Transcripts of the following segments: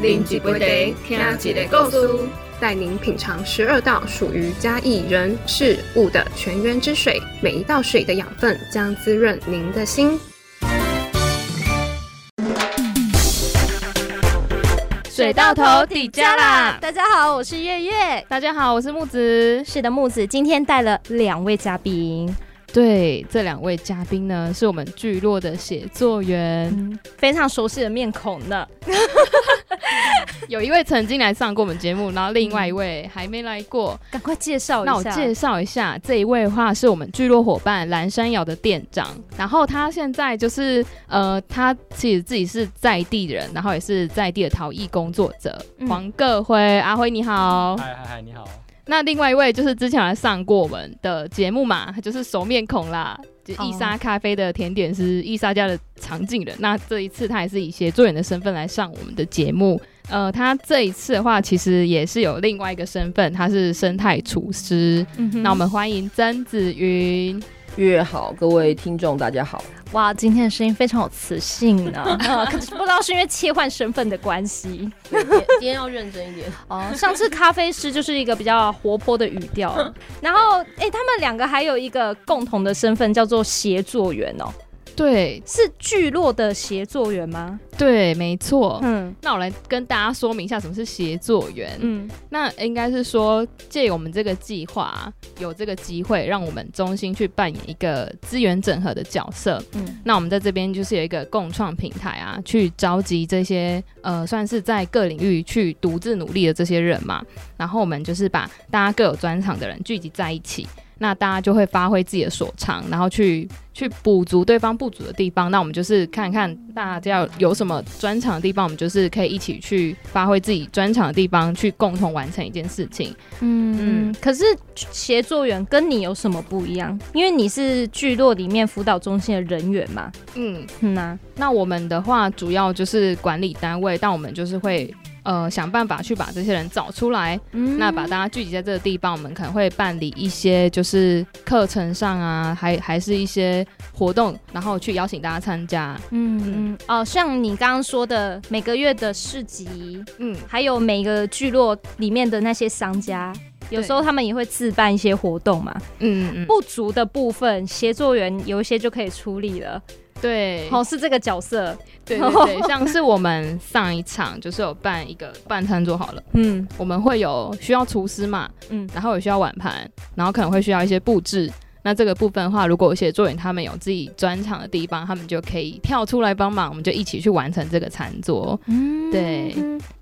零几杯茶，听几个故事，带您品尝十二道属于嘉义人事物的泉源之水，每一道水的养分将滋润您的心。水到头底加啦！大家好，我是月月。大家好，我是木子。是的，木子今天带了两位嘉宾。对，这两位嘉宾呢，是我们聚落的写作员，非常熟悉的面孔呢。有一位曾经来上过我们节目，然后另外一位还没来过，赶快介绍一下。那我介绍一下，这一位的话是我们聚落伙伴蓝山窑的店长，然后他现在就是呃，他其实自己是在地人，然后也是在地的陶艺工作者。黄各辉，阿辉你好。嗨嗨嗨，你好。那另外一位就是之前来上过我们的节目嘛，就是熟面孔啦，就伊莎咖啡的甜点师伊莎家的常进人。那这一次他也是以协作员的身份来上我们的节目。呃，他这一次的话，其实也是有另外一个身份，他是生态厨师。那我们欢迎曾子云。月好，各位听众大家好。哇，今天的声音非常有磁性呢，可是不知道是因为切换身份的关系。今天要认真一点 哦。上次咖啡师就是一个比较活泼的语调，然后哎，他们两个还有一个共同的身份叫做协作员哦。对，是聚落的协作员吗？对，没错。嗯，那我来跟大家说明一下什么是协作员。嗯，那应该是说借我们这个计划，有这个机会，让我们中心去扮演一个资源整合的角色。嗯，那我们在这边就是有一个共创平台啊，去召集这些呃，算是在各领域去独自努力的这些人嘛。然后我们就是把大家各有专长的人聚集在一起。那大家就会发挥自己的所长，然后去去补足对方不足的地方。那我们就是看看大家有什么专长的地方，我们就是可以一起去发挥自己专长的地方，去共同完成一件事情。嗯，可是协作员跟你有什么不一样？因为你是聚落里面辅导中心的人员嘛。嗯，那那我们的话主要就是管理单位，但我们就是会。呃，想办法去把这些人找出来，那把大家聚集在这个地方，我们可能会办理一些就是课程上啊，还还是一些活动，然后去邀请大家参加。嗯嗯哦，像你刚刚说的每个月的市集，嗯，还有每个聚落里面的那些商家，有时候他们也会自办一些活动嘛。嗯嗯，不足的部分，协作员有一些就可以处理了。对，好，是这个角色，对对 对，像是我们上一场就是有办一个办餐桌好了，嗯，我们会有需要厨师嘛，嗯，然后也需要碗盘，然后可能会需要一些布置，那这个部分的话，如果有些作员他们有自己专场的地方，他们就可以跳出来帮忙，我们就一起去完成这个餐桌，嗯，对。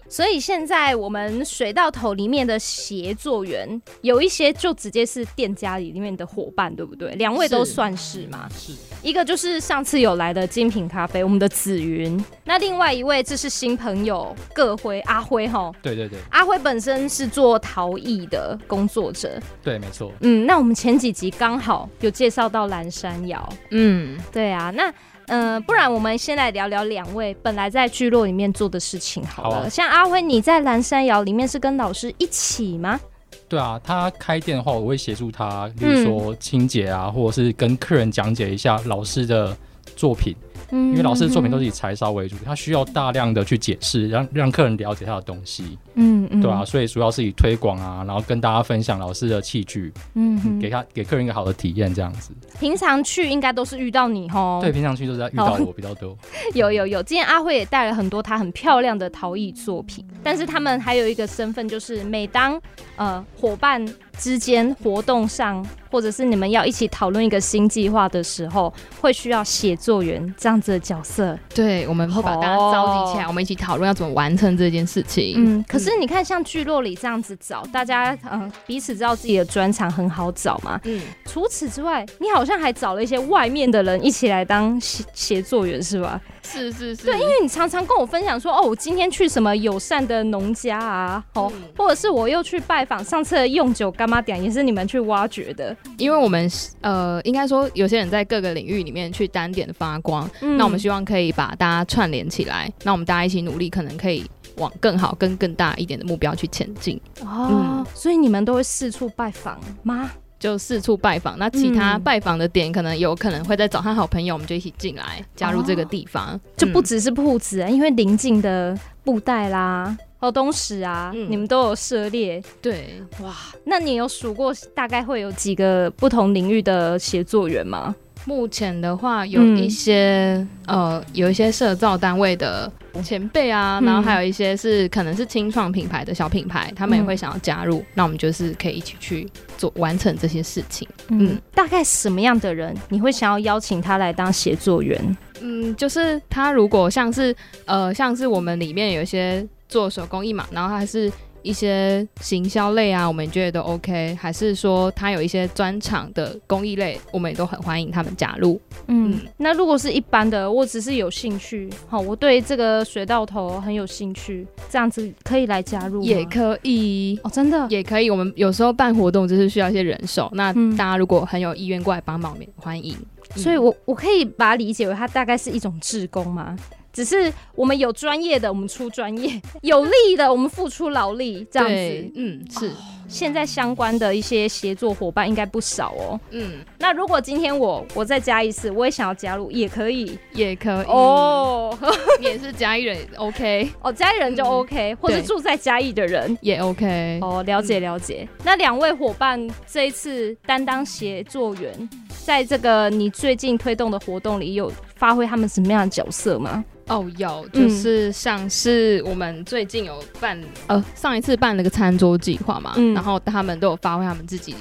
所以现在我们水到头里面的协作员有一些就直接是店家里里面的伙伴，对不对？两位都算是嘛。是。一个就是上次有来的精品咖啡，我们的紫云。那另外一位这是新朋友各辉阿辉哈。对对对。阿辉本身是做陶艺的工作者。对，没错。嗯，那我们前几集刚好有介绍到蓝山窑。嗯，对啊，那。嗯，不然我们先来聊聊两位本来在聚落里面做的事情好了。像阿辉，你在蓝山窑里面是跟老师一起吗？对啊，他开店的话，我会协助他，比如说清洁啊，或者是跟客人讲解一下老师的作品。因为老师的作品都是以柴烧为主，他需要大量的去解释，让让客人了解他的东西。嗯嗯，对啊，所以主要是以推广啊，然后跟大家分享老师的器具，嗯，给他给客人一个好的体验这样子。平常去应该都是遇到你吼，对，平常去都是在遇到我比较多。有有有，今天阿慧也带了很多她很漂亮的陶艺作品，但是他们还有一个身份，就是每当呃伙伴。之间活动上，或者是你们要一起讨论一个新计划的时候，会需要写作员这样子的角色。对，我们会把大家召集起来，我们一起讨论要怎么完成这件事情。嗯，可是你看，像聚落里这样子找大家，嗯，彼此知道自己的专长很好找嘛。嗯，除此之外，你好像还找了一些外面的人一起来当协协作员，是吧？是是是，对，因为你常常跟我分享说，哦，我今天去什么友善的农家啊，哦，或者是我又去拜访上次的用酒干妈点，也是你们去挖掘的。因为我们呃，应该说有些人在各个领域里面去单点发光，那我们希望可以把大家串联起来，那我们大家一起努力，可能可以往更好、跟更大一点的目标去前进。哦，所以你们都会四处拜访吗？就四处拜访。那其他拜访的点，可能有可能会再找他好朋友，我们就一起进来加入这个地方，就不只是铺子，因为邻近的布袋啦、有东石啊，你们都有涉猎。对，哇，那你有数过大概会有几个不同领域的协作员吗？目前的话，有一些呃，有一些社造单位的前辈啊，然后还有一些是可能是清创品牌的小品牌，他们也会想要加入，那我们就是可以一起去做完成这些事情。嗯，大概什么样的人你会想要邀请他来当协作员？嗯，就是他如果像是呃，像是我们里面有一些做手工艺嘛，然后还是。一些行销类啊，我们觉得都 OK，还是说他有一些专场的工艺类，我们也都很欢迎他们加入。嗯，那如果是一般的，我只是有兴趣，好，我对这个水稻头很有兴趣，这样子可以来加入也可以哦，真的也可以。我们有时候办活动就是需要一些人手，那大家如果很有意愿过来帮忙，我们欢迎。所以我我可以把它理解为它大概是一种志工吗？只是我们有专业的，我们出专业；有力的，我们付出劳力，这样子。嗯，是。现在相关的一些协作伙伴应该不少哦。嗯，那如果今天我我再加一次，我也想要加入，也可以，也可以哦。也是嘉义人，OK。哦，嘉义人就 OK，或是住在嘉义的人也 OK。哦，了解了解。那两位伙伴这一次担当协作员，在这个你最近推动的活动里，有发挥他们什么样的角色吗？哦，有，就是像是我们最近有办，呃，上一次办了个餐桌计划嘛，然后他们都有发挥他们自己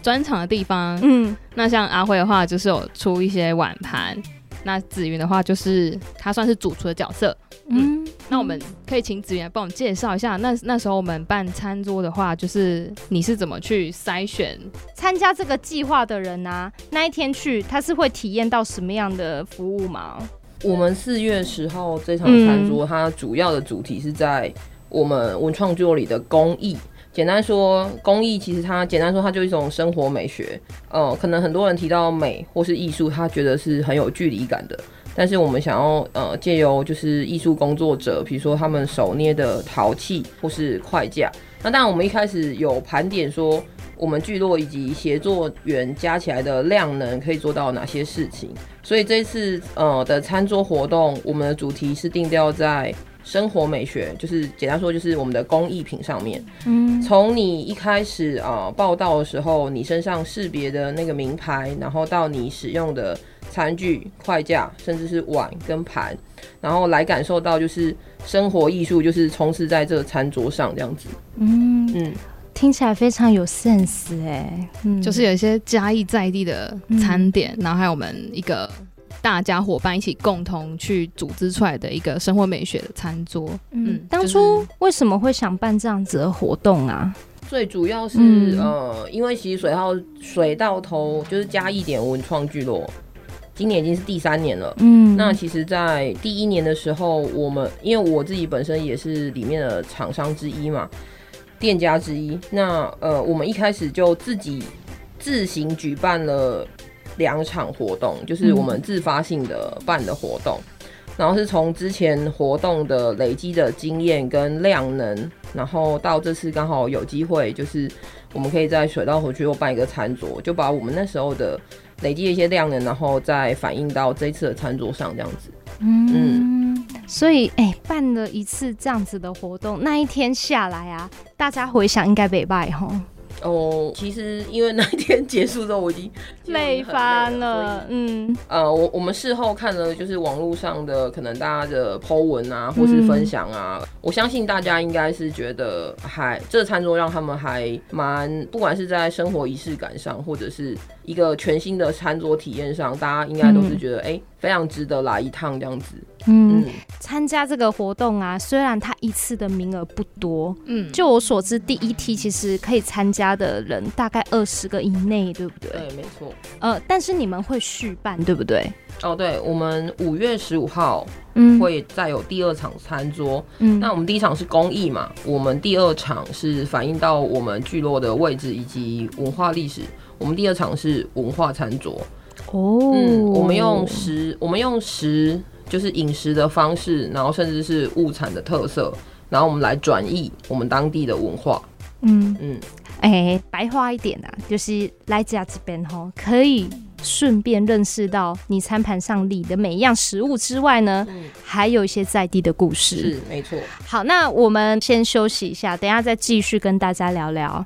专长的地方。嗯，那像阿辉的话，就是有出一些碗盘；那子云的话，就是他算是主厨的角色。嗯，那我们可以请子云来帮我们介绍一下，那那时候我们办餐桌的话，就是你是怎么去筛选参加这个计划的人呢？那一天去，他是会体验到什么样的服务吗？我们四月十号这场餐桌，它主要的主题是在我们文创作里的工艺。简单说，工艺其实它简单说，它就一种生活美学。呃，可能很多人提到美或是艺术，他觉得是很有距离感的。但是我们想要呃借由就是艺术工作者，比如说他们手捏的陶器或是筷架。那当然，我们一开始有盘点说。我们聚落以及协作员加起来的量能可以做到哪些事情？所以这次呃的餐桌活动，我们的主题是定调在生活美学，就是简单说就是我们的工艺品上面。嗯，从你一开始啊报道的时候，你身上识别的那个名牌，然后到你使用的餐具、筷架，甚至是碗跟盘，然后来感受到就是生活艺术，就是充斥在这个餐桌上这样子。嗯嗯。听起来非常有 sense 哎，嗯，就是有一些嘉义在地的餐点，然后还有我们一个大家伙伴一起共同去组织出来的一个生活美学的餐桌。嗯，当初为什么会想办这样子的活动啊？最主要是呃，因为其实水号水到头就是加一点文创聚落，今年已经是第三年了。嗯，那其实，在第一年的时候，我们因为我自己本身也是里面的厂商之一嘛。店家之一，那呃，我们一开始就自己自行举办了两场活动，就是我们自发性的办的活动，然后是从之前活动的累积的经验跟量能，然后到这次刚好有机会，就是我们可以在水稻回去又办一个餐桌，就把我们那时候的累积的一些量能，然后再反映到这一次的餐桌上，这样子，嗯。所以，哎，办了一次这样子的活动，那一天下来啊，大家回想应该被拜吼。哦，其实因为那一天结束之后，我已经累翻了。嗯，呃，我我们事后看了，就是网络上的可能大家的 po 文啊，或是分享啊，我相信大家应该是觉得还这餐桌让他们还蛮，不管是在生活仪式感上，或者是一个全新的餐桌体验上，大家应该都是觉得哎，非常值得来一趟这样子。嗯，参加这个活动啊，虽然它一次的名额不多，嗯，就我所知，第一梯其实可以参加的人大概二十个以内，对不对？对，没错。呃，但是你们会续办，对不对？哦，对，我们五月十五号，嗯，会再有第二场餐桌。嗯，那我们第一场是公益嘛，我们第二场是反映到我们聚落的位置以及文化历史，我们第二场是文化餐桌。哦，嗯，我们用食，我们用食。就是饮食的方式，然后甚至是物产的特色，然后我们来转译我们当地的文化。嗯嗯，哎，白话一点啊，就是来家这边吼，可以顺便认识到你餐盘上里的每一样食物之外呢，还有一些在地的故事。是，没错。好，那我们先休息一下，等下再继续跟大家聊聊。